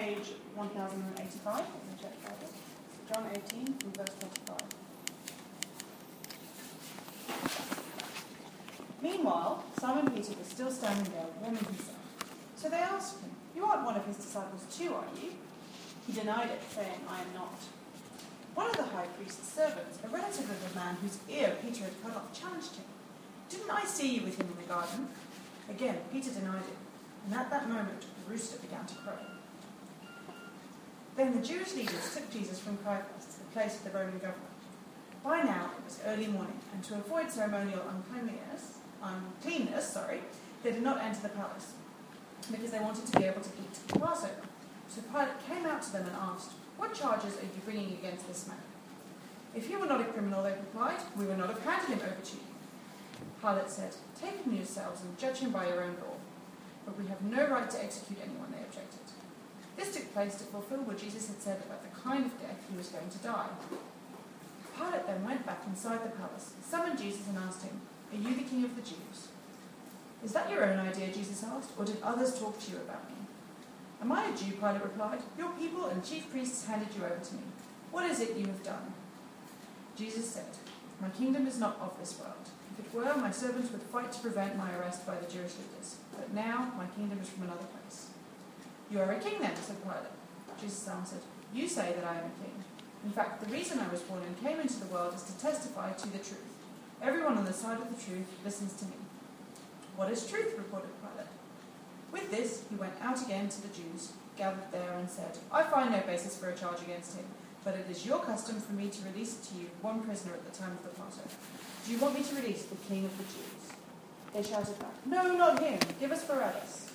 page 1085 of the Bible. John 18 from verse 25. Meanwhile, Simon Peter was still standing there, warming himself. So they asked him, You aren't one of his disciples too, are you? He denied it, saying, I am not. One of the high priest's servants, a relative of the man whose ear Peter had cut off, challenged him. Didn't I see you with him in the garden? Again, Peter denied it, and at that moment the rooster began to crow. Then the Jewish leaders took Jesus from Caiaphas to the place of the Roman government. By now it was early morning, and to avoid ceremonial uncleanliness, uncleanness, sorry, they did not enter the palace because they wanted to be able to eat Passover. So Pilate came out to them and asked, What charges are you bringing against this man? If he were not a criminal, they replied, we would not have handed him over to you. Pilate said, Take him yourselves and judge him by your own law. But we have no right to execute anyone, they objected. This took place to fulfill what Jesus had said about the kind of death he was going to die. Pilate then went back inside the palace, summoned Jesus, and asked him, Are you the king of the Jews? Is that your own idea, Jesus asked, or did others talk to you about me? Am I a Jew? Pilate replied. Your people and chief priests handed you over to me. What is it you have done? Jesus said, My kingdom is not of this world. If it were, my servants would fight to prevent my arrest by the Jewish leaders. But now my kingdom is from another place. You are a king then, said Pilate. Jesus answered, You say that I am a king. In fact, the reason I was born and came into the world is to testify to the truth. Everyone on the side of the truth listens to me. What is truth? reported Pilate. With this, he went out again to the Jews gathered there and said, I find no basis for a charge against him, but it is your custom for me to release to you one prisoner at the time of the Passover. Do you want me to release the king of the Jews? They shouted back, No, not him. Give us Barabbas.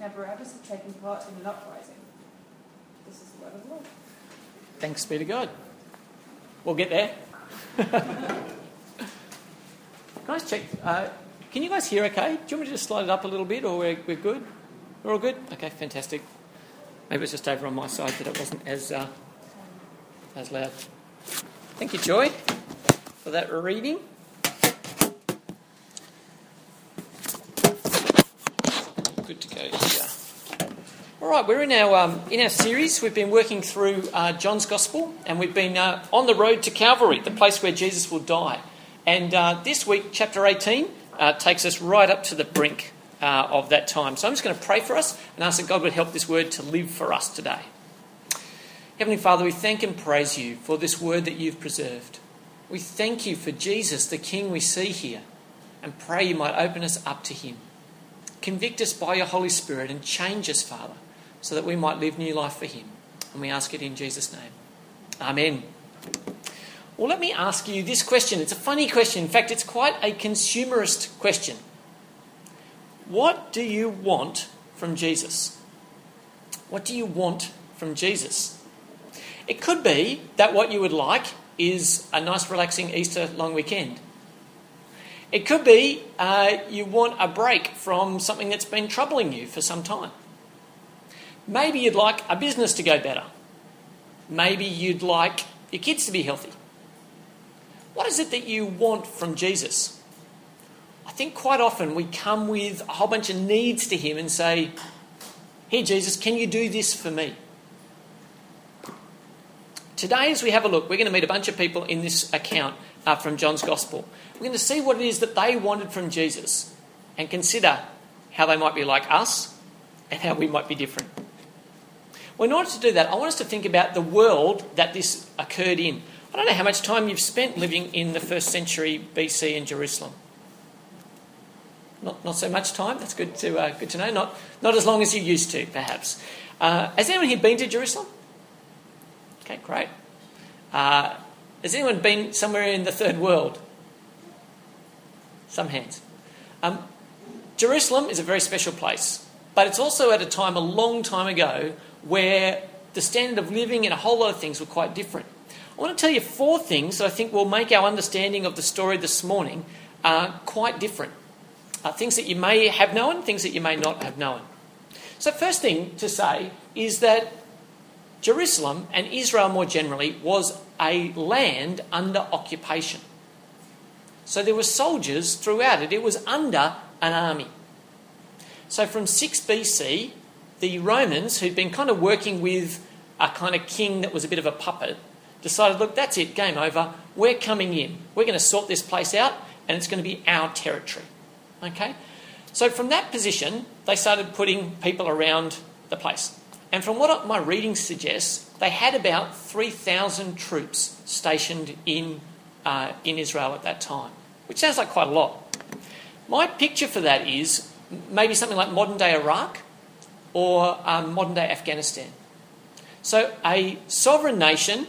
Now Barabbas had taken part in an uprising. This is the word of the Lord. Thanks be to God. We'll get there. Guys, check. Uh, can you guys hear okay? Do you want me to just slide it up a little bit or we're, we're good? We're all good? Okay, fantastic. Maybe it's just over on my side that it wasn't as, uh, as loud. Thank you, Joy, for that reading. Good to go here. All right, we're in our um, in our series. We've been working through uh, John's Gospel, and we've been uh, on the road to Calvary, the place where Jesus will die. And uh, this week, chapter 18 uh, takes us right up to the brink uh, of that time. So I'm just going to pray for us and ask that God would help this word to live for us today. Heavenly Father, we thank and praise you for this word that you've preserved. We thank you for Jesus, the King we see here, and pray you might open us up to him. Convict us by your Holy Spirit and change us, Father, so that we might live new life for him. And we ask it in Jesus' name. Amen. Well, let me ask you this question. It's a funny question. In fact, it's quite a consumerist question. What do you want from Jesus? What do you want from Jesus? It could be that what you would like is a nice, relaxing Easter long weekend. It could be uh, you want a break from something that's been troubling you for some time. Maybe you'd like a business to go better. Maybe you'd like your kids to be healthy. What is it that you want from Jesus? I think quite often we come with a whole bunch of needs to Him and say, Here, Jesus, can you do this for me? Today, as we have a look, we're going to meet a bunch of people in this account uh, from John's Gospel. We're going to see what it is that they wanted from Jesus and consider how they might be like us and how we might be different. Well, in order to do that, I want us to think about the world that this occurred in. I don't know how much time you've spent living in the first century BC in Jerusalem. Not, not so much time. That's good to, uh, good to know. Not, not as long as you used to, perhaps. Uh, has anyone here been to Jerusalem? Okay, great. Uh, has anyone been somewhere in the third world? Some hands. Um, Jerusalem is a very special place, but it's also at a time a long time ago where the standard of living and a whole lot of things were quite different. I want to tell you four things that I think will make our understanding of the story this morning uh, quite different. Uh, things that you may have known, things that you may not have known. So, first thing to say is that Jerusalem and Israel more generally was a land under occupation. So there were soldiers throughout it, it was under an army. So from 6 BC the Romans, who'd been kind of working with a kind of king that was a bit of a puppet, decided, look, that's it, game over. We're coming in. We're going to sort this place out, and it's going to be our territory. Okay? So from that position, they started putting people around the place. And from what my reading suggests, they had about 3,000 troops stationed in, uh, in Israel at that time, which sounds like quite a lot. My picture for that is maybe something like modern day Iraq or um, modern day Afghanistan. So, a sovereign nation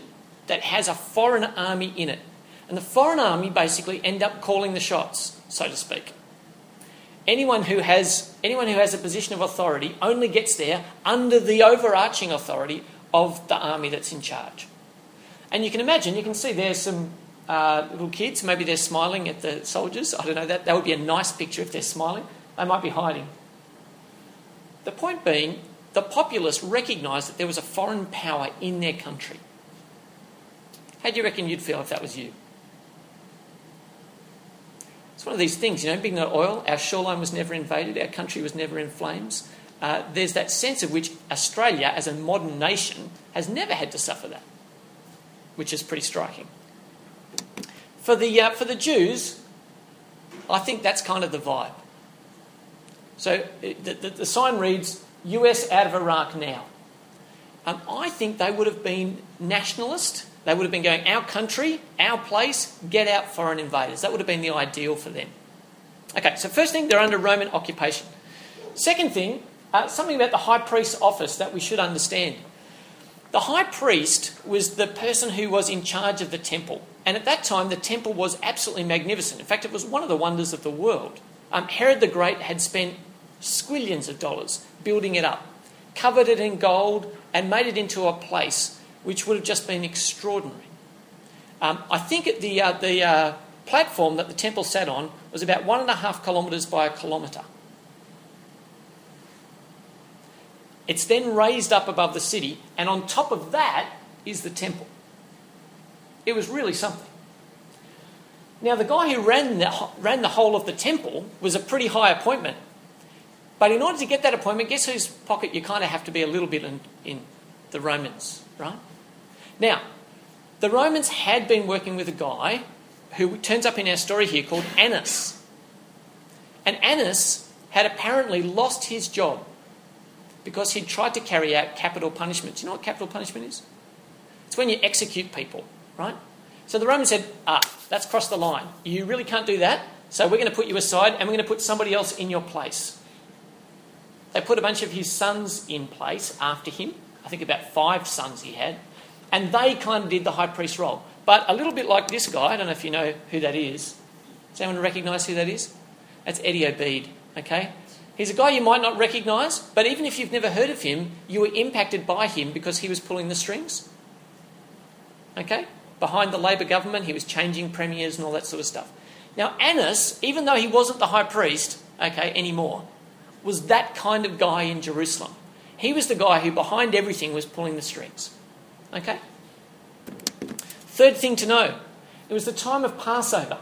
that has a foreign army in it. And the foreign army basically end up calling the shots, so to speak. Anyone who has, anyone who has a position of authority only gets there under the overarching authority of the army that's in charge. And you can imagine, you can see there's some uh, little kids, maybe they're smiling at the soldiers. I don't know, that, that would be a nice picture if they're smiling. They might be hiding. The point being, the populace recognised that there was a foreign power in their country. How do you reckon you'd feel if that was you? It's one of these things, you know, being not oil, our shoreline was never invaded, our country was never in flames. Uh, there's that sense of which Australia, as a modern nation, has never had to suffer that, which is pretty striking. For the, uh, for the Jews, I think that's kind of the vibe. So the, the, the sign reads, US out of Iraq now. Um, I think they would have been nationalist they would have been going, our country, our place, get out foreign invaders. That would have been the ideal for them. Okay, so first thing, they're under Roman occupation. Second thing, uh, something about the high priest's office that we should understand. The high priest was the person who was in charge of the temple. And at that time, the temple was absolutely magnificent. In fact, it was one of the wonders of the world. Um, Herod the Great had spent squillions of dollars building it up, covered it in gold, and made it into a place which would have just been extraordinary. Um, I think the, uh, the uh, platform that the temple sat on was about one and a half kilometres by a kilometre. It's then raised up above the city, and on top of that is the temple. It was really something. Now, the guy who ran the, ran the whole of the temple was a pretty high appointment. But in order to get that appointment, guess whose pocket you kind of have to be a little bit in? in the Romans, right? Now, the Romans had been working with a guy who turns up in our story here called Annas. And Annas had apparently lost his job because he'd tried to carry out capital punishment. Do you know what capital punishment is? It's when you execute people, right? So the Romans said, ah, that's crossed the line. You really can't do that, so we're going to put you aside and we're going to put somebody else in your place. They put a bunch of his sons in place after him. I think about five sons he had. And they kind of did the high priest role. But a little bit like this guy, I don't know if you know who that is. Does anyone recognise who that is? That's Eddie Obeid, okay? He's a guy you might not recognise, but even if you've never heard of him, you were impacted by him because he was pulling the strings. Okay? Behind the Labor government, he was changing premiers and all that sort of stuff. Now, Annas, even though he wasn't the high priest, okay, anymore, was that kind of guy in Jerusalem. He was the guy who, behind everything, was pulling the strings. Okay? Third thing to know it was the time of Passover.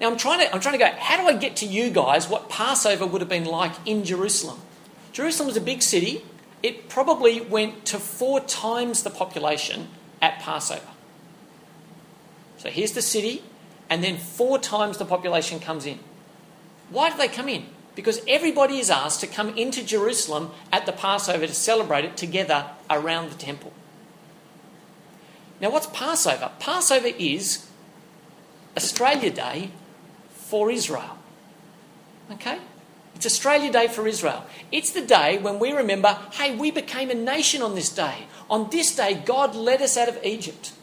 Now I'm trying, to, I'm trying to go, how do I get to you guys what Passover would have been like in Jerusalem? Jerusalem was a big city. It probably went to four times the population at Passover. So here's the city, and then four times the population comes in. Why do they come in? Because everybody is asked to come into Jerusalem at the Passover to celebrate it together around the temple. Now, what's Passover? Passover is Australia Day for Israel. Okay? It's Australia Day for Israel. It's the day when we remember hey, we became a nation on this day. On this day, God led us out of Egypt.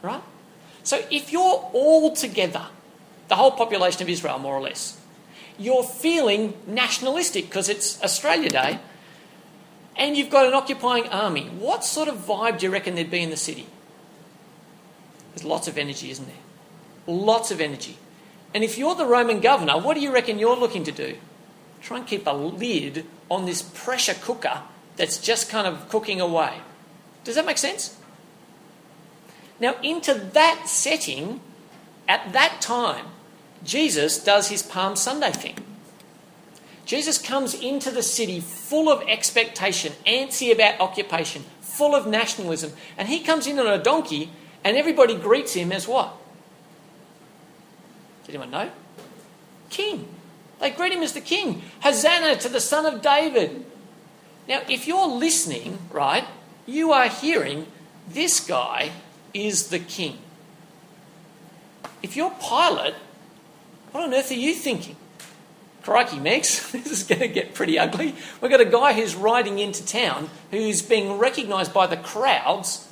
Right? So if you're all together, the whole population of Israel, more or less, you're feeling nationalistic because it's Australia Day and you've got an occupying army. What sort of vibe do you reckon there'd be in the city? There's lots of energy, isn't there? Lots of energy. And if you're the Roman governor, what do you reckon you're looking to do? Try and keep a lid on this pressure cooker that's just kind of cooking away. Does that make sense? Now, into that setting, at that time, Jesus does his Palm Sunday thing. Jesus comes into the city full of expectation, antsy about occupation, full of nationalism, and he comes in on a donkey, and everybody greets him as what? Does anyone know? King. They greet him as the king. Hosanna to the Son of David. Now, if you're listening, right, you are hearing this guy is the king. If you're Pilate, what on earth are you thinking? Crikey, Megs, this is going to get pretty ugly. We've got a guy who's riding into town who's being recognised by the crowds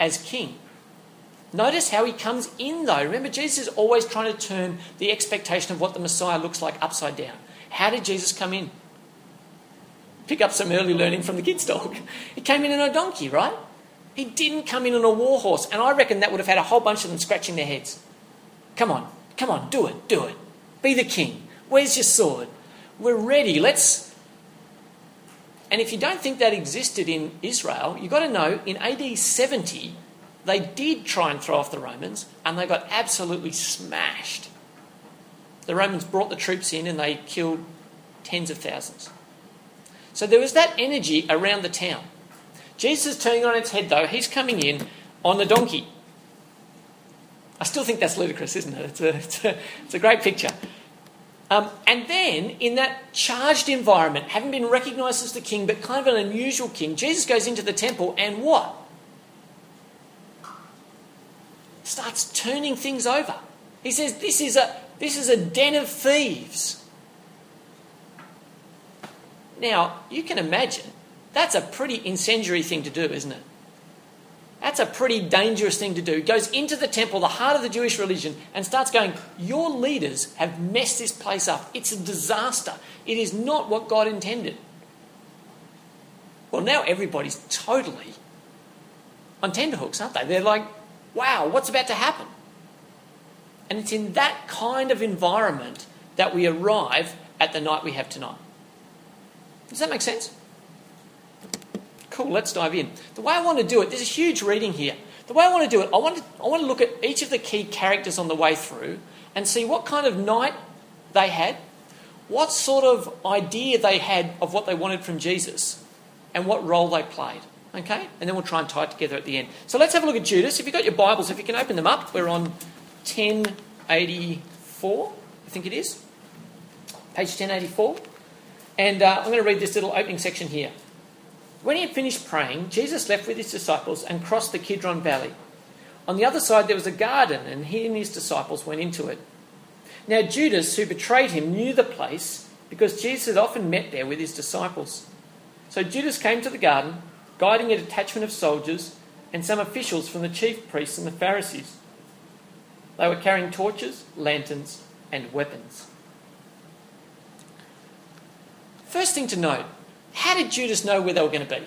as king. Notice how he comes in, though. Remember, Jesus is always trying to turn the expectation of what the Messiah looks like upside down. How did Jesus come in? Pick up some early learning from the kids' dog. He came in on a donkey, right? He didn't come in on a war horse, and I reckon that would have had a whole bunch of them scratching their heads. Come on, come on, do it, do it. Be the king. Where's your sword? We're ready. Let's. And if you don't think that existed in Israel, you've got to know in AD 70, they did try and throw off the Romans, and they got absolutely smashed. The Romans brought the troops in and they killed tens of thousands. So there was that energy around the town. Jesus is turning on its head, though. He's coming in on the donkey. I still think that's ludicrous, isn't it? It's a, it's a, it's a great picture. Um, and then, in that charged environment, having been recognised as the king, but kind of an unusual king, Jesus goes into the temple and what? Starts turning things over. He says, This is a, this is a den of thieves. Now, you can imagine that's a pretty incendiary thing to do, isn't it? That's a pretty dangerous thing to do. Goes into the temple, the heart of the Jewish religion, and starts going, Your leaders have messed this place up. It's a disaster. It is not what God intended. Well, now everybody's totally on tenterhooks, aren't they? They're like, Wow, what's about to happen? And it's in that kind of environment that we arrive at the night we have tonight. Does that make sense? Cool, let's dive in. The way I want to do it, there's a huge reading here. The way I want to do it, I want to, I want to look at each of the key characters on the way through and see what kind of night they had, what sort of idea they had of what they wanted from Jesus, and what role they played. Okay? And then we'll try and tie it together at the end. So let's have a look at Judas. If you've got your Bibles, if you can open them up, we're on 1084, I think it is. Page 1084. And uh, I'm going to read this little opening section here. When he had finished praying, Jesus left with his disciples and crossed the Kidron Valley. On the other side, there was a garden, and he and his disciples went into it. Now, Judas, who betrayed him, knew the place because Jesus had often met there with his disciples. So Judas came to the garden, guiding a detachment of soldiers and some officials from the chief priests and the Pharisees. They were carrying torches, lanterns, and weapons. First thing to note how did Judas know where they were going to be?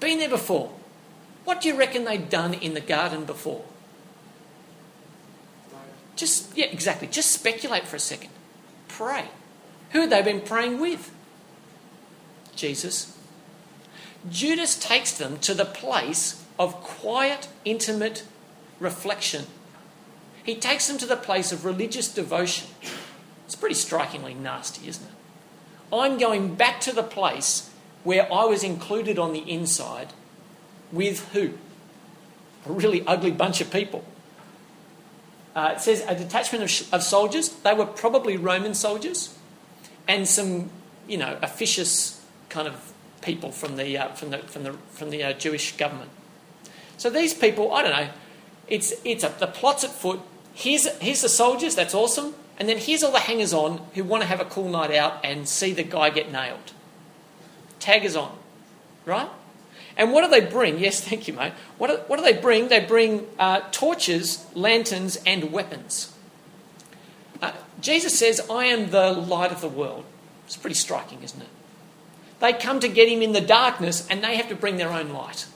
Been there before. What do you reckon they'd done in the garden before? Just, yeah, exactly. Just speculate for a second. Pray. Who had they been praying with? Jesus. Judas takes them to the place of quiet, intimate reflection. He takes them to the place of religious devotion. It's pretty strikingly nasty, isn't it? I'm going back to the place where I was included on the inside with who? A really ugly bunch of people. Uh, it says a detachment of, of, soldiers. They were probably Roman soldiers, and some, you know, officious kind of people from the uh, from the from the from the uh, Jewish government. So these people, I don't know. It's it's a, the plot's at foot. Here's here's the soldiers. That's awesome. And then here's all the hangers on who want to have a cool night out and see the guy get nailed. Taggers on, right? And what do they bring? Yes, thank you, mate. What do, what do they bring? They bring uh, torches, lanterns, and weapons. Uh, Jesus says, I am the light of the world. It's pretty striking, isn't it? They come to get him in the darkness and they have to bring their own light.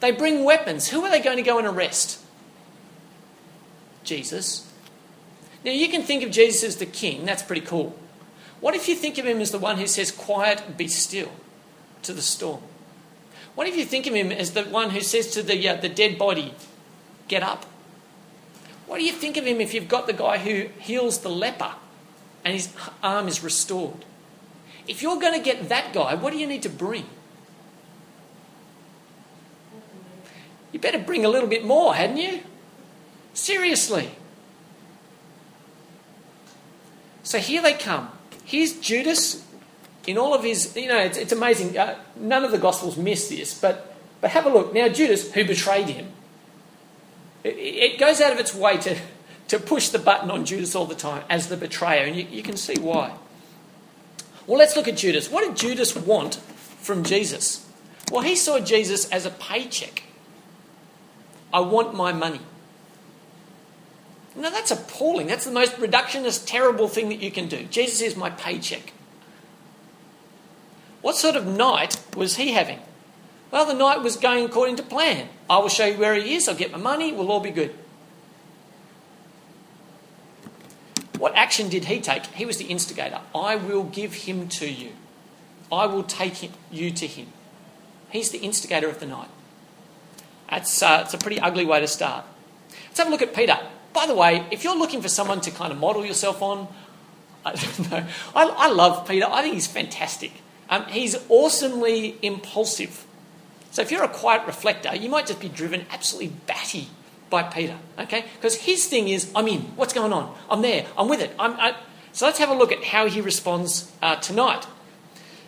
They bring weapons. Who are they going to go and arrest? Jesus. Now, you can think of Jesus as the king, that's pretty cool. What if you think of him as the one who says, Quiet, be still to the storm? What if you think of him as the one who says to the, uh, the dead body, Get up? What do you think of him if you've got the guy who heals the leper and his arm is restored. If you're going to get that guy, what do you need to bring? You better bring a little bit more, hadn't you? Seriously. So here they come. Here's Judas in all of his, you know, it's, it's amazing. Uh, none of the Gospels miss this, but, but have a look. Now, Judas, who betrayed him, it, it goes out of its way to, to push the button on Judas all the time as the betrayer, and you, you can see why. Well, let's look at Judas. What did Judas want from Jesus? Well, he saw Jesus as a paycheck. I want my money. Now, that's appalling. That's the most reductionist, terrible thing that you can do. Jesus is my paycheck. What sort of night was he having? Well, the night was going according to plan. I will show you where he is, I'll get my money, we'll all be good. What action did he take? He was the instigator. I will give him to you. I will take him, you to him. He's the instigator of the night. That's uh, it's a pretty ugly way to start. Let's have a look at Peter. By the way, if you're looking for someone to kind of model yourself on, I don't know. I, I love Peter. I think he's fantastic. Um, he's awesomely impulsive. So if you're a quiet reflector, you might just be driven absolutely batty by Peter, okay? Because his thing is, I'm in. What's going on? I'm there. I'm with it. I'm, I... So let's have a look at how he responds uh, tonight.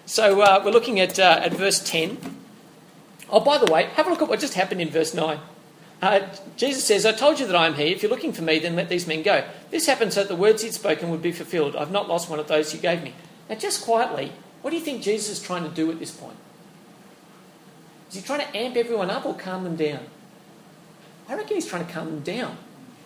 So uh, we're looking at, uh, at verse 10. Oh, by the way, have a look at what just happened in verse 9. Uh, Jesus says, I told you that I am he. If you're looking for me, then let these men go. This happened so that the words he'd spoken would be fulfilled. I've not lost one of those you gave me. Now, just quietly, what do you think Jesus is trying to do at this point? Is he trying to amp everyone up or calm them down? I reckon he's trying to calm them down.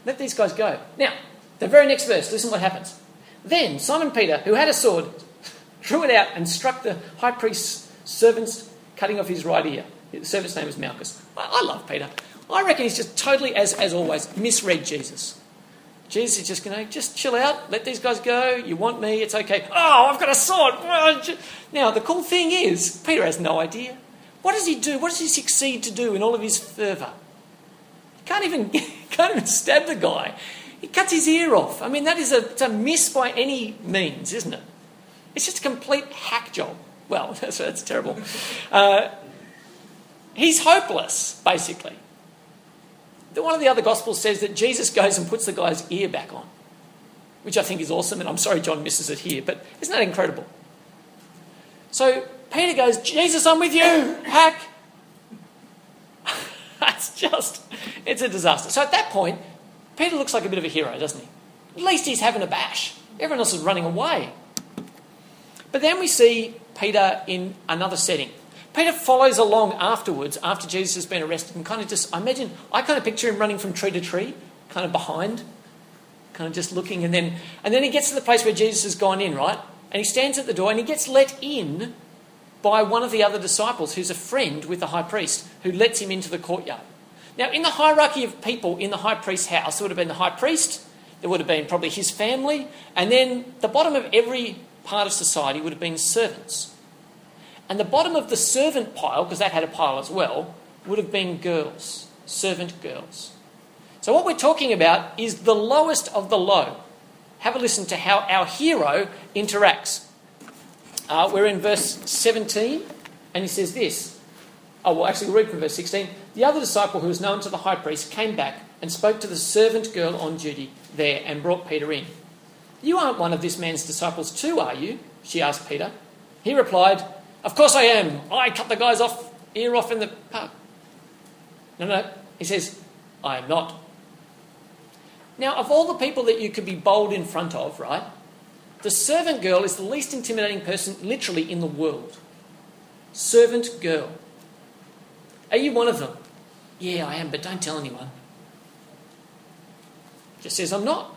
Let these guys go. Now, the very next verse, listen what happens. Then Simon Peter, who had a sword, drew it out and struck the high priest's servant's cutting off his right ear. The servant's name was Malchus. I, love Peter. I reckon he's just totally, as, as always, misread Jesus. Jesus is just going to just chill out, let these guys go. You want me, it's okay. Oh, I've got a sword. Now, the cool thing is, Peter has no idea. What does he do? What does he succeed to do in all of his fervour? Can't even, can't even stab the guy. He cuts his ear off. I mean, that is a, it's a miss by any means, isn't it? It's just a complete hack job. Well, that's, that's terrible. Uh, he's hopeless, basically one of the other Gospels says that Jesus goes and puts the guy's ear back on, which I think is awesome, and I'm sorry John misses it here, but isn't that incredible? So Peter goes, Jesus, I'm with you, hack. That's just, it's a disaster. So at that point, Peter looks like a bit of a hero, doesn't he? At least he's having a bash. Everyone else is running away. But then we see Peter in another setting. Peter follows along afterwards, after Jesus has been arrested, and kind of just, I imagine, I kind of picture him running from tree to tree, kind of behind, kind of just looking, and then, and then he gets to the place where Jesus has gone in, right? And he stands at the door and he gets let in by one of the other disciples who's a friend with the high priest, who lets him into the courtyard. Now, in the hierarchy of people in the high priest's house, there would have been the high priest, there would have been probably his family, and then the bottom of every part of society would have been servants. And the bottom of the servant pile, because that had a pile as well, would have been girls, servant girls. So, what we're talking about is the lowest of the low. Have a listen to how our hero interacts. Uh, we're in verse 17, and he says this. Oh, well, actually, read from verse 16. The other disciple who was known to the high priest came back and spoke to the servant girl on duty there and brought Peter in. You aren't one of this man's disciples, too, are you? She asked Peter. He replied, of course I am. I cut the guy's off ear off in the park. No, no. He says, I am not. Now, of all the people that you could be bold in front of, right? The servant girl is the least intimidating person literally in the world. Servant girl. Are you one of them? Yeah, I am, but don't tell anyone. Just says, I'm not.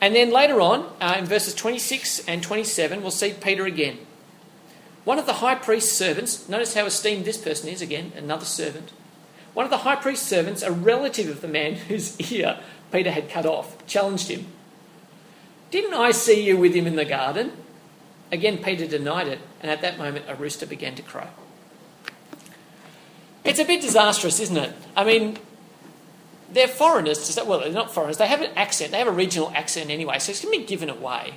And then later on, uh, in verses 26 and 27, we'll see Peter again. One of the high priest's servants, notice how esteemed this person is again, another servant. One of the high priest's servants, a relative of the man whose ear Peter had cut off, challenged him. Didn't I see you with him in the garden? Again, Peter denied it, and at that moment, a rooster began to crow. It's a bit disastrous, isn't it? I mean, they're foreigners. To, well, they're not foreigners. They have an accent. They have a regional accent anyway, so it's going to be given away.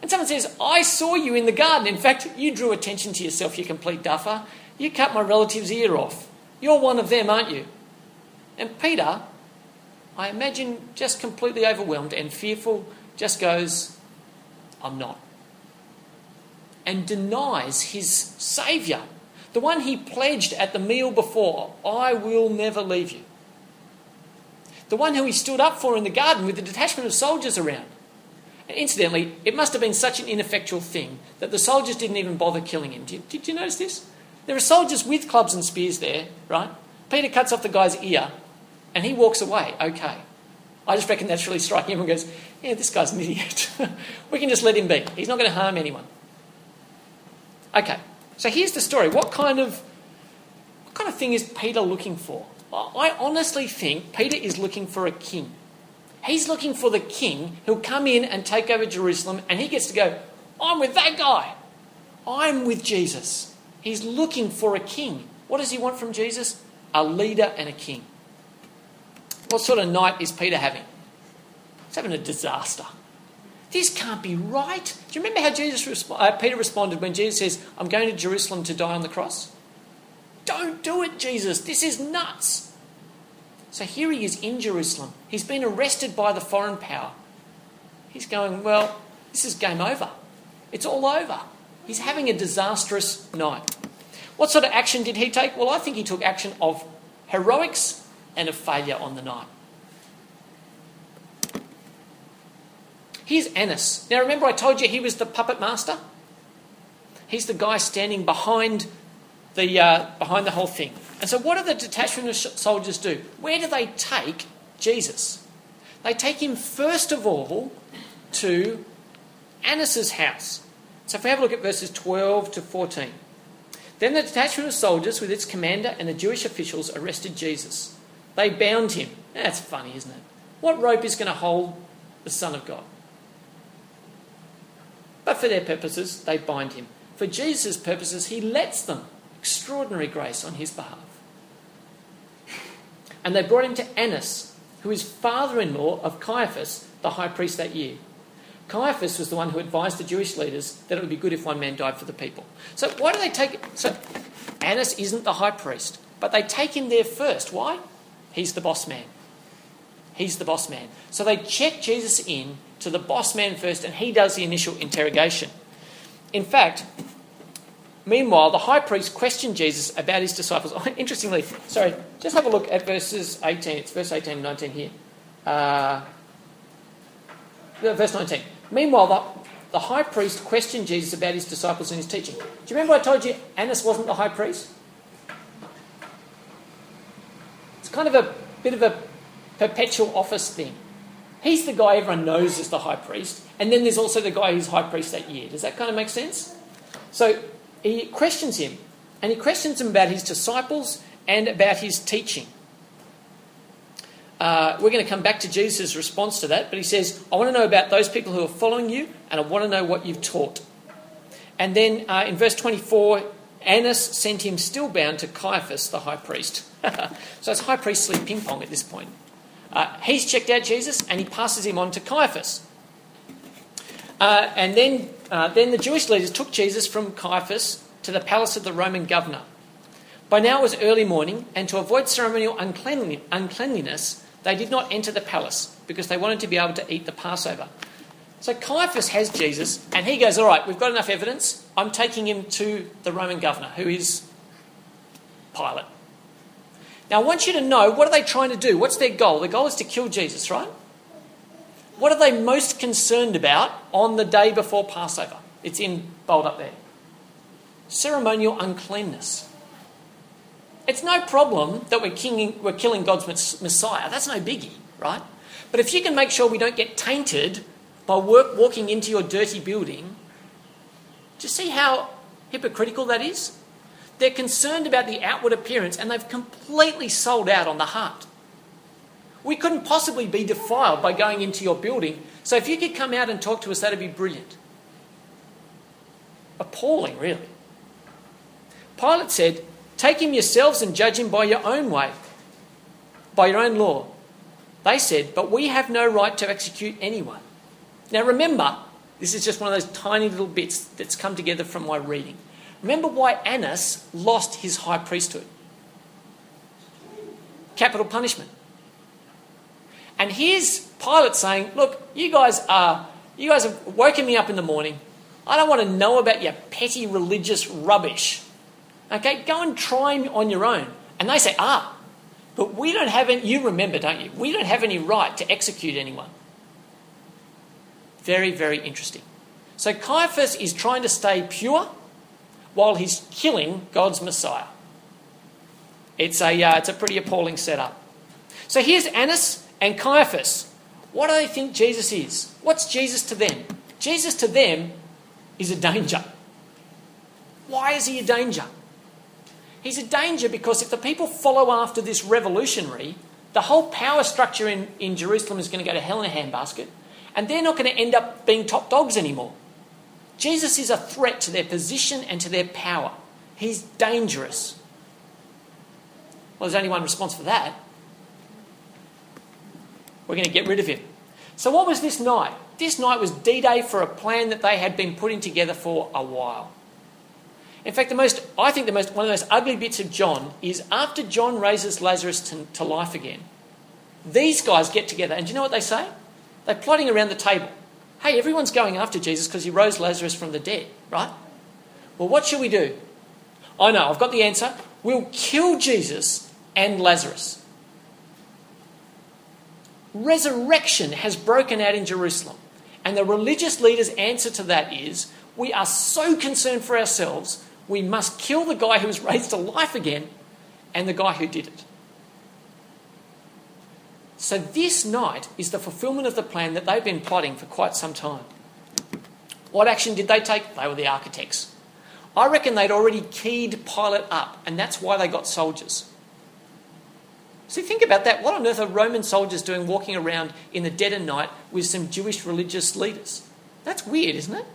And someone says, I saw you in the garden. In fact, you drew attention to yourself, you complete duffer. You cut my relative's ear off. You're one of them, aren't you? And Peter, I imagine just completely overwhelmed and fearful, just goes, I'm not. And denies his Saviour, the one he pledged at the meal before, I will never leave you. The one who he stood up for in the garden with a detachment of soldiers around. And incidentally, it must have been such an ineffectual thing that the soldiers didn't even bother killing him. Did, did you notice this? There are soldiers with clubs and spears there, right? Peter cuts off the guy's ear and he walks away, okay. I just reckon that's really striking. Everyone goes, yeah, this guy's an idiot. we can just let him be. He's not going to harm anyone. Okay, so here's the story. What kind of, what kind of thing is Peter looking for? I honestly think Peter is looking for a king. He's looking for the king who'll come in and take over Jerusalem, and he gets to go, I'm with that guy. I'm with Jesus. He's looking for a king. What does he want from Jesus? A leader and a king. What sort of night is Peter having? He's having a disaster. This can't be right. Do you remember how Jesus resp- uh, Peter responded when Jesus says, I'm going to Jerusalem to die on the cross? Don't do it, Jesus. This is nuts. So here he is in Jerusalem. He's been arrested by the foreign power. He's going, Well, this is game over. It's all over. He's having a disastrous night. What sort of action did he take? Well, I think he took action of heroics and a failure on the night. Here's Annas. Now, remember, I told you he was the puppet master? He's the guy standing behind the, uh, behind the whole thing. And so, what do the detachment of soldiers do? Where do they take Jesus? They take him first of all to Annas's house. So, if we have a look at verses 12 to 14. Then the detachment of soldiers, with its commander and the Jewish officials, arrested Jesus. They bound him. That's funny, isn't it? What rope is going to hold the Son of God? But for their purposes, they bind him. For Jesus' purposes, he lets them. Extraordinary grace on his behalf. And they brought him to Annas, who is father in law of Caiaphas, the high priest that year. Caiaphas was the one who advised the Jewish leaders that it would be good if one man died for the people. So why do they take so Annas isn't the high priest, but they take him there first. Why? He's the boss man. He's the boss man. So they check Jesus in to the boss man first, and he does the initial interrogation. In fact, Meanwhile, the high priest questioned Jesus about his disciples. Interestingly, sorry, just have a look at verses 18. It's verse 18 and 19 here. Uh, verse 19. Meanwhile, the, the high priest questioned Jesus about his disciples and his teaching. Do you remember I told you Annas wasn't the high priest? It's kind of a bit of a perpetual office thing. He's the guy everyone knows as the high priest, and then there's also the guy who's high priest that year. Does that kind of make sense? So he questions him, and he questions him about his disciples and about his teaching. Uh, we're going to come back to Jesus' response to that, but he says, I want to know about those people who are following you, and I want to know what you've taught. And then uh, in verse 24, Annas sent him still bound to Caiaphas, the high priest. so it's high priestly ping pong at this point. Uh, he's checked out Jesus and he passes him on to Caiaphas. Uh, and then uh, then the Jewish leaders took Jesus from Caiaphas to the palace of the Roman governor. By now it was early morning, and to avoid ceremonial uncleanliness, they did not enter the palace because they wanted to be able to eat the Passover. So Caiaphas has Jesus, and he goes, All right, we've got enough evidence. I'm taking him to the Roman governor, who is Pilate. Now, I want you to know what are they trying to do? What's their goal? The goal is to kill Jesus, right? What are they most concerned about on the day before Passover? It's in bold up there. Ceremonial uncleanness. It's no problem that we're, we're killing God's Messiah. That's no biggie, right? But if you can make sure we don't get tainted by work, walking into your dirty building, do you see how hypocritical that is? They're concerned about the outward appearance and they've completely sold out on the heart. We couldn't possibly be defiled by going into your building. So if you could come out and talk to us, that'd be brilliant. Appalling, really. Pilate said, Take him yourselves and judge him by your own way, by your own law. They said, But we have no right to execute anyone. Now remember, this is just one of those tiny little bits that's come together from my reading. Remember why Annas lost his high priesthood? Capital punishment. And here's Pilate saying, Look, you guys are you guys have woken me up in the morning. I don't want to know about your petty religious rubbish. Okay, go and try on your own. And they say, ah, but we don't have any, you remember, don't you? We don't have any right to execute anyone. Very, very interesting. So Caiaphas is trying to stay pure while he's killing God's Messiah. It's a, uh, it's a pretty appalling setup. So here's Annas and Caiaphas. What do they think Jesus is? What's Jesus to them? Jesus to them is a danger. Why is he a danger? He's a danger because if the people follow after this revolutionary, the whole power structure in, in Jerusalem is going to go to hell in a handbasket, and they're not going to end up being top dogs anymore. Jesus is a threat to their position and to their power. He's dangerous. Well, there's only one response for that. We're going to get rid of him. So, what was this night? This night was D Day for a plan that they had been putting together for a while. In fact, the most, I think the most, one of the most ugly bits of John is after John raises Lazarus to, to life again, these guys get together, and do you know what they say? They're plotting around the table. Hey, everyone's going after Jesus because he rose Lazarus from the dead, right? Well, what should we do? I know, I've got the answer. We'll kill Jesus and Lazarus. Resurrection has broken out in Jerusalem. And the religious leader's answer to that is we are so concerned for ourselves, we must kill the guy who was raised to life again and the guy who did it. So, this night is the fulfillment of the plan that they've been plotting for quite some time. What action did they take? They were the architects. I reckon they'd already keyed Pilate up, and that's why they got soldiers. So, think about that. What on earth are Roman soldiers doing walking around in the dead of night with some Jewish religious leaders? That's weird, isn't it?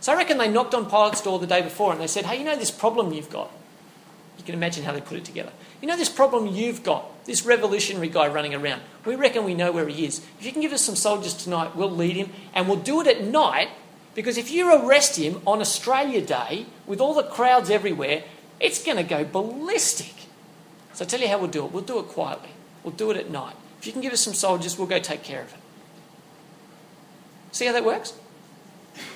So I reckon they knocked on Pilate's door the day before and they said, Hey, you know this problem you've got? You can imagine how they put it together. You know this problem you've got, this revolutionary guy running around. We reckon we know where he is. If you can give us some soldiers tonight, we'll lead him and we'll do it at night because if you arrest him on Australia Day with all the crowds everywhere, it's going to go ballistic. So I'll tell you how we'll do it. We'll do it quietly. We'll do it at night. If you can give us some soldiers, we'll go take care of it. See how that works?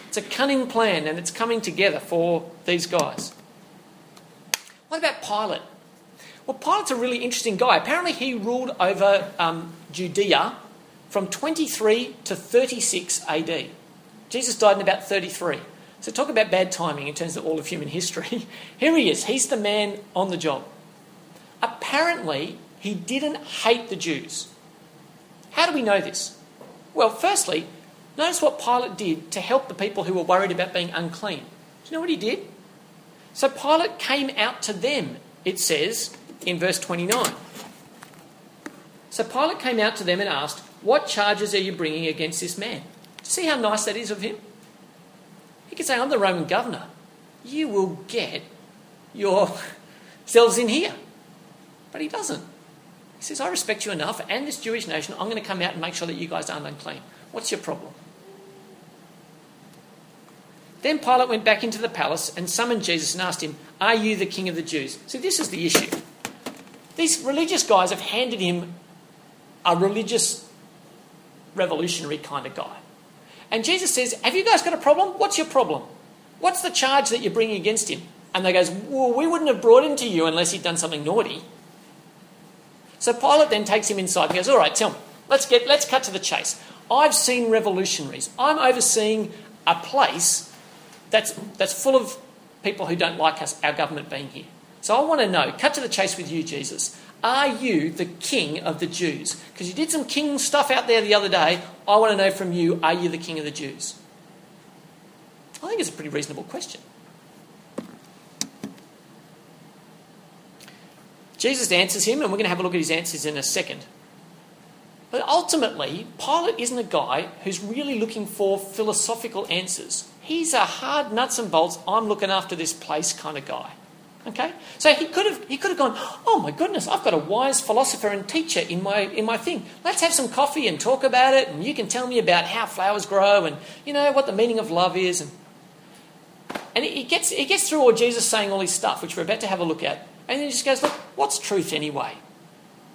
It's a cunning plan and it's coming together for these guys. What about Pilate? Well, Pilate's a really interesting guy. Apparently, he ruled over um, Judea from 23 to 36 AD. Jesus died in about 33. So, talk about bad timing in terms of all of human history. Here he is. He's the man on the job. Apparently, he didn't hate the Jews. How do we know this? Well, firstly, Notice what Pilate did to help the people who were worried about being unclean. Do you know what he did? So Pilate came out to them, it says in verse 29. So Pilate came out to them and asked, What charges are you bringing against this man? See how nice that is of him? He could say, I'm the Roman governor. You will get yourselves in here. But he doesn't. He says, I respect you enough and this Jewish nation. I'm going to come out and make sure that you guys aren't unclean. What's your problem? Then Pilate went back into the palace and summoned Jesus and asked him, Are you the king of the Jews? See, this is the issue. These religious guys have handed him a religious revolutionary kind of guy. And Jesus says, Have you guys got a problem? What's your problem? What's the charge that you're bringing against him? And they goes, Well, we wouldn't have brought him to you unless he'd done something naughty. So Pilate then takes him inside and goes, All right, tell me. Let's get let's cut to the chase. I've seen revolutionaries. I'm overseeing a place that's, that's full of people who don't like us, our government being here. So I want to know, cut to the chase with you, Jesus. Are you the king of the Jews? Because you did some king stuff out there the other day. I want to know from you, are you the king of the Jews? I think it's a pretty reasonable question. Jesus answers him, and we're going to have a look at his answers in a second. But ultimately, Pilate isn't a guy who's really looking for philosophical answers. He's a hard nuts and bolts, I'm looking after this place kind of guy. Okay? So he could have he could have gone, Oh my goodness, I've got a wise philosopher and teacher in my in my thing. Let's have some coffee and talk about it and you can tell me about how flowers grow and you know what the meaning of love is and and he gets he gets through all Jesus saying all his stuff, which we're about to have a look at, and then he just goes, Look, what's truth anyway?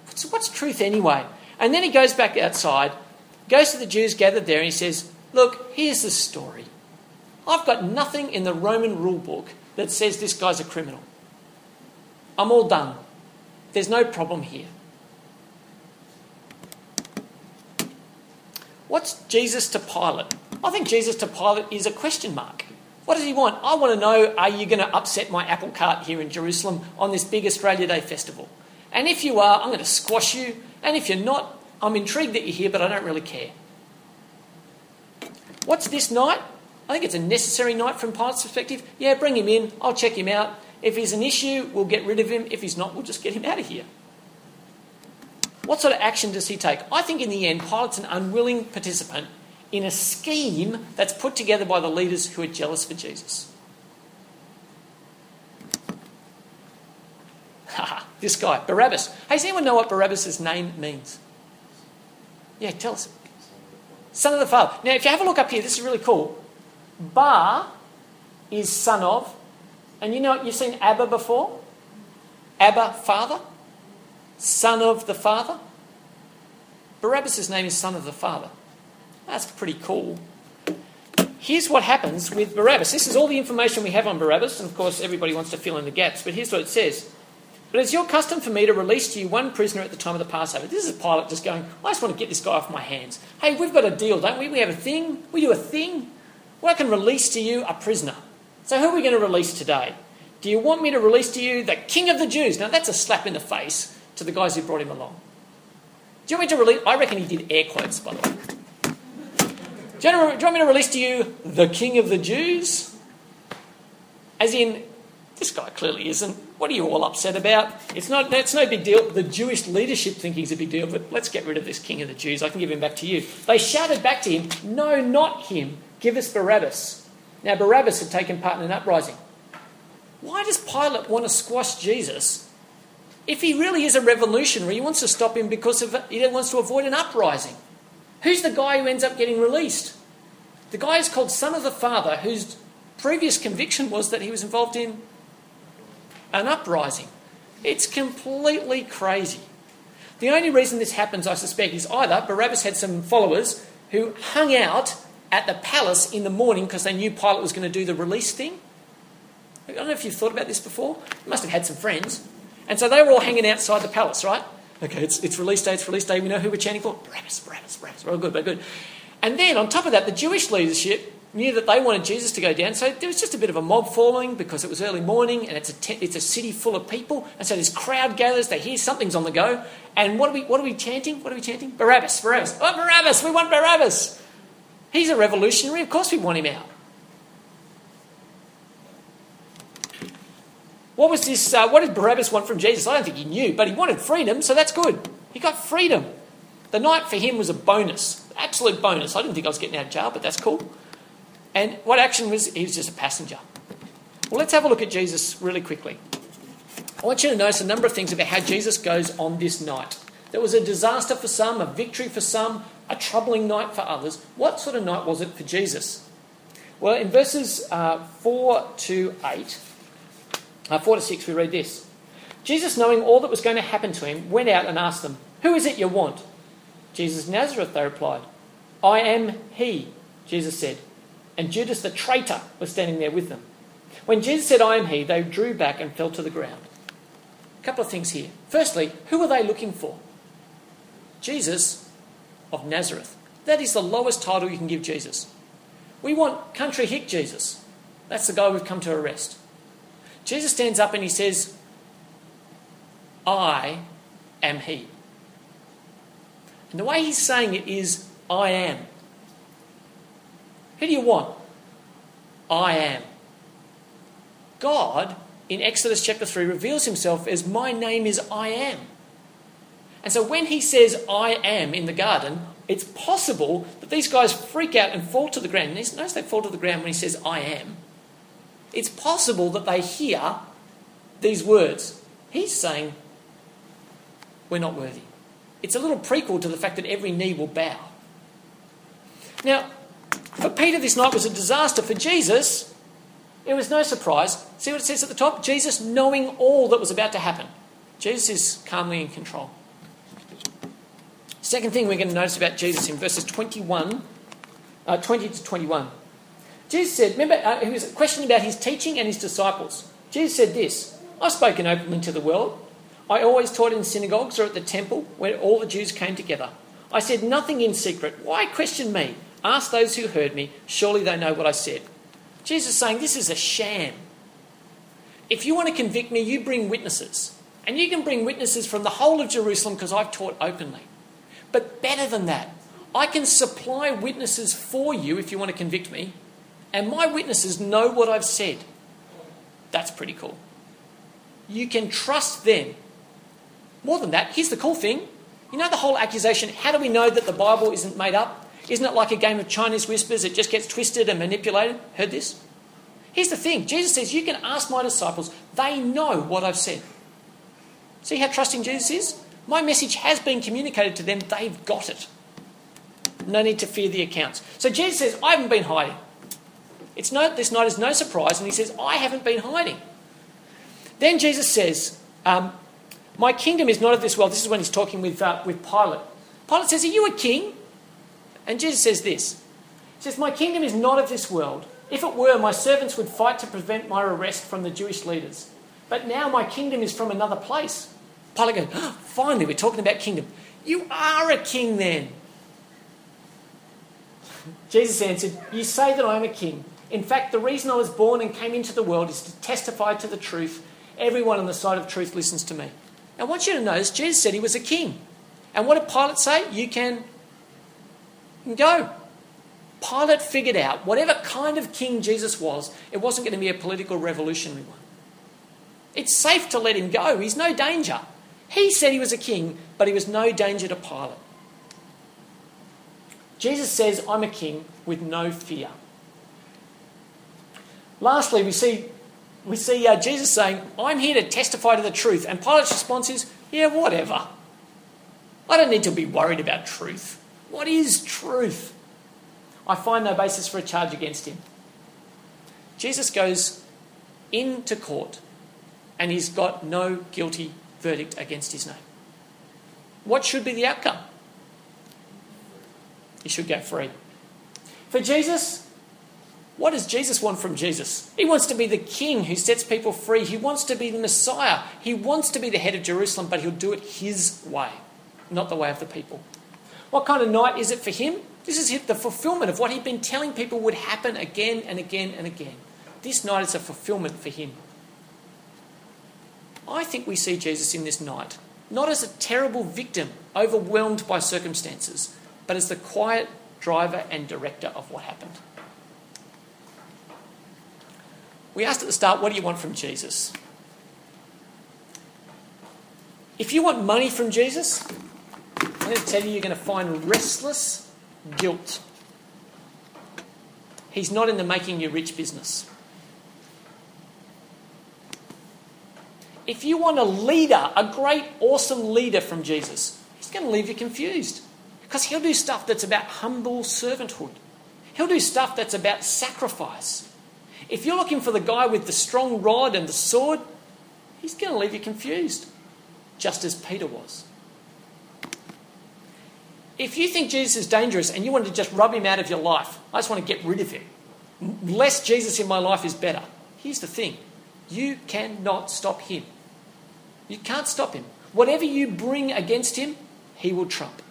What's, what's truth anyway? And then he goes back outside, goes to the Jews gathered there, and he says, Look, here's the story. I've got nothing in the Roman rule book that says this guy's a criminal. I'm all done. There's no problem here. What's Jesus to Pilate? I think Jesus to Pilate is a question mark. What does he want? I want to know are you going to upset my apple cart here in Jerusalem on this big Australia Day festival? And if you are, I'm going to squash you. And if you're not, I'm intrigued that you're here, but I don't really care. What's this night? I think it's a necessary night from Pilate's perspective. Yeah, bring him in. I'll check him out. If he's an issue, we'll get rid of him. If he's not, we'll just get him out of here. What sort of action does he take? I think in the end, Pilate's an unwilling participant in a scheme that's put together by the leaders who are jealous for Jesus. This guy, Barabbas. Hey, does anyone know what Barabbas' name means? Yeah, tell us. Son of the Father. Now, if you have a look up here, this is really cool. Bar is son of, and you know, you've seen Abba before? Abba, father? Son of the Father? Barabbas' name is Son of the Father. That's pretty cool. Here's what happens with Barabbas. This is all the information we have on Barabbas, and of course, everybody wants to fill in the gaps, but here's what it says. But it's your custom for me to release to you one prisoner at the time of the Passover. This is a Pilate just going, I just want to get this guy off my hands. Hey, we've got a deal, don't we? We have a thing. We do a thing. Well, I can release to you a prisoner. So who are we going to release today? Do you want me to release to you the king of the Jews? Now, that's a slap in the face to the guys who brought him along. Do you want me to release? I reckon he did air quotes, by the way. Do you, want, do you want me to release to you the king of the Jews? As in, this guy clearly isn't. What are you all upset about? It's not. That's no big deal. The Jewish leadership thinking it's a big deal, but let's get rid of this king of the Jews. I can give him back to you. They shouted back to him, "No, not him. Give us Barabbas." Now Barabbas had taken part in an uprising. Why does Pilate want to squash Jesus? If he really is a revolutionary, he wants to stop him because of, he wants to avoid an uprising. Who's the guy who ends up getting released? The guy is called Son of the Father, whose previous conviction was that he was involved in an uprising. It's completely crazy. The only reason this happens, I suspect, is either Barabbas had some followers who hung out at the palace in the morning because they knew Pilate was going to do the release thing. I don't know if you've thought about this before. You must have had some friends. And so they were all hanging outside the palace, right? Okay, it's, it's release day, it's release day. We know who we're chanting for. Barabbas, Barabbas, Barabbas. We're all good, we're good. And then on top of that, the Jewish leadership knew that they wanted Jesus to go down. So there was just a bit of a mob following because it was early morning and it's a, te- it's a city full of people. And so this crowd gathers, they hear something's on the go. And what are we, what are we chanting? What are we chanting? Barabbas, Barabbas. Oh, Barabbas, we want Barabbas. He's a revolutionary. Of course we want him out. What was this? Uh, what did Barabbas want from Jesus? I don't think he knew, but he wanted freedom, so that's good. He got freedom. The night for him was a bonus, absolute bonus. I didn't think I was getting out of jail, but that's cool. And what action was? He was just a passenger. Well, let's have a look at Jesus really quickly. I want you to notice a number of things about how Jesus goes on this night. There was a disaster for some, a victory for some, a troubling night for others. What sort of night was it for Jesus? Well, in verses uh, 4 to 8, uh, 4 to 6, we read this. Jesus, knowing all that was going to happen to him, went out and asked them, Who is it you want? Jesus Nazareth, they replied. I am he, Jesus said. And Judas the traitor was standing there with them. When Jesus said, I am he, they drew back and fell to the ground. A couple of things here. Firstly, who were they looking for? Jesus of Nazareth. That is the lowest title you can give Jesus. We want country hick Jesus. That's the guy we've come to arrest. Jesus stands up and he says, I am he. And the way he's saying it is, I am. Who do you want? I am. God, in Exodus chapter 3, reveals himself as, My name is I am. And so when he says, I am in the garden, it's possible that these guys freak out and fall to the ground. Notice they fall to the ground when he says, I am. It's possible that they hear these words, he's saying, We're not worthy. It's a little prequel to the fact that every knee will bow. Now, for Peter, this night was a disaster. For Jesus, it was no surprise. See what it says at the top? Jesus knowing all that was about to happen. Jesus is calmly in control. Second thing we're going to notice about Jesus in verses 21, uh, 20 to 21. Jesus said, remember, uh, he was questioned about his teaching and his disciples. Jesus said this I've spoken openly to the world. I always taught in synagogues or at the temple where all the Jews came together. I said nothing in secret. Why question me? Ask those who heard me. Surely they know what I said. Jesus is saying this is a sham. If you want to convict me, you bring witnesses. And you can bring witnesses from the whole of Jerusalem because I've taught openly. But better than that, I can supply witnesses for you if you want to convict me. And my witnesses know what I've said. That's pretty cool. You can trust them. More than that, here's the cool thing. You know the whole accusation how do we know that the Bible isn't made up? Isn't it like a game of Chinese whispers? It just gets twisted and manipulated. Heard this? Here's the thing Jesus says, You can ask my disciples, they know what I've said. See how trusting Jesus is? My message has been communicated to them, they've got it. No need to fear the accounts. So Jesus says, I haven't been hiding. It's no, this night is no surprise, and he says, I haven't been hiding. Then Jesus says, um, My kingdom is not of this world. This is when he's talking with, uh, with Pilate. Pilate says, Are you a king? And Jesus says this He says, My kingdom is not of this world. If it were, my servants would fight to prevent my arrest from the Jewish leaders. But now my kingdom is from another place. Pilate goes, oh, Finally, we're talking about kingdom. You are a king then. Jesus answered, You say that I'm a king. In fact, the reason I was born and came into the world is to testify to the truth. Everyone on the side of truth listens to me. I want you to notice Jesus said he was a king. And what did Pilate say? You can go. Pilate figured out whatever kind of king Jesus was, it wasn't going to be a political revolutionary one. It's safe to let him go. He's no danger. He said he was a king, but he was no danger to Pilate. Jesus says, I'm a king with no fear. Lastly, we see, we see uh, Jesus saying, I'm here to testify to the truth. And Pilate's response is, Yeah, whatever. I don't need to be worried about truth. What is truth? I find no basis for a charge against him. Jesus goes into court and he's got no guilty verdict against his name. What should be the outcome? He should go free. For Jesus, what does Jesus want from Jesus? He wants to be the king who sets people free. He wants to be the Messiah. He wants to be the head of Jerusalem, but he'll do it his way, not the way of the people. What kind of night is it for him? This is the fulfillment of what he'd been telling people would happen again and again and again. This night is a fulfillment for him. I think we see Jesus in this night not as a terrible victim overwhelmed by circumstances, but as the quiet driver and director of what happened. We asked at the start, what do you want from Jesus? If you want money from Jesus, I'm going to tell you you're going to find restless guilt. He's not in the making you rich business. If you want a leader, a great, awesome leader from Jesus, he's going to leave you confused. Because he'll do stuff that's about humble servanthood, he'll do stuff that's about sacrifice. If you're looking for the guy with the strong rod and the sword, he's going to leave you confused, just as Peter was. If you think Jesus is dangerous and you want to just rub him out of your life, I just want to get rid of him. Less Jesus in my life is better. Here's the thing you cannot stop him. You can't stop him. Whatever you bring against him, he will trump.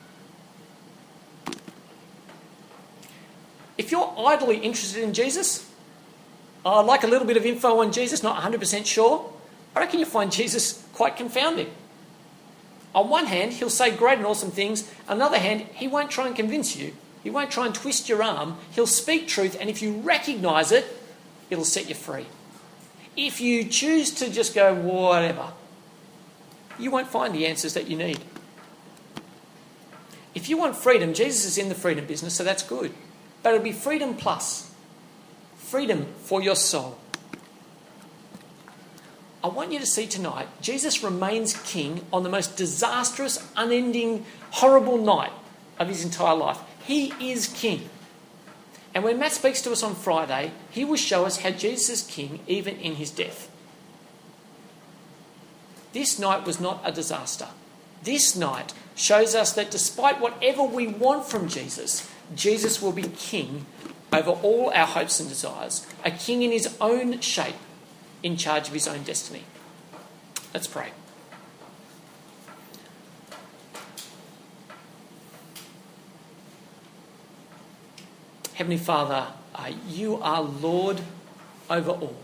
If you're idly interested in Jesus, I'd like a little bit of info on Jesus, not 100% sure. I reckon you'll find Jesus quite confounding. On one hand, he'll say great and awesome things. On the other hand, he won't try and convince you. He won't try and twist your arm. He'll speak truth, and if you recognize it, it'll set you free. If you choose to just go, whatever, you won't find the answers that you need. If you want freedom, Jesus is in the freedom business, so that's good. But it'll be freedom plus freedom for your soul. I want you to see tonight Jesus remains king on the most disastrous, unending, horrible night of his entire life. He is king. And when Matt speaks to us on Friday, he will show us how Jesus is king even in his death. This night was not a disaster. This night shows us that despite whatever we want from Jesus, Jesus will be king over all our hopes and desires, a king in his own shape, in charge of his own destiny. Let's pray. Heavenly Father, uh, you are Lord over all.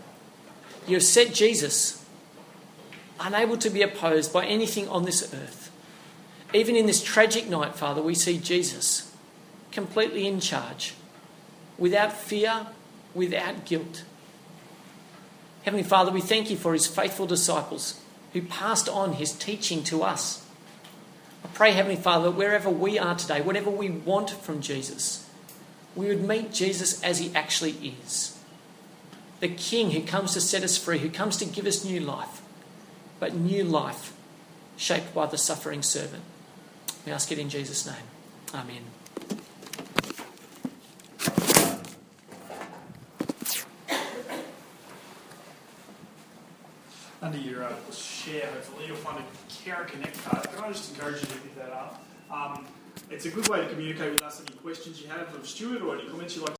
You have set Jesus unable to be opposed by anything on this earth. Even in this tragic night, Father, we see Jesus completely in charge, without fear, without guilt. Heavenly Father, we thank you for his faithful disciples who passed on his teaching to us. I pray, Heavenly Father, wherever we are today, whatever we want from Jesus, we would meet Jesus as he actually is the King who comes to set us free, who comes to give us new life, but new life shaped by the suffering servant. We ask it in Jesus' name. Amen. under your uh, share, hopefully, you'll find a Care Connect card. Can I just encourage you to pick that up? Um, it's a good way to communicate with us any questions you have. Of Stuart or any comments you'd like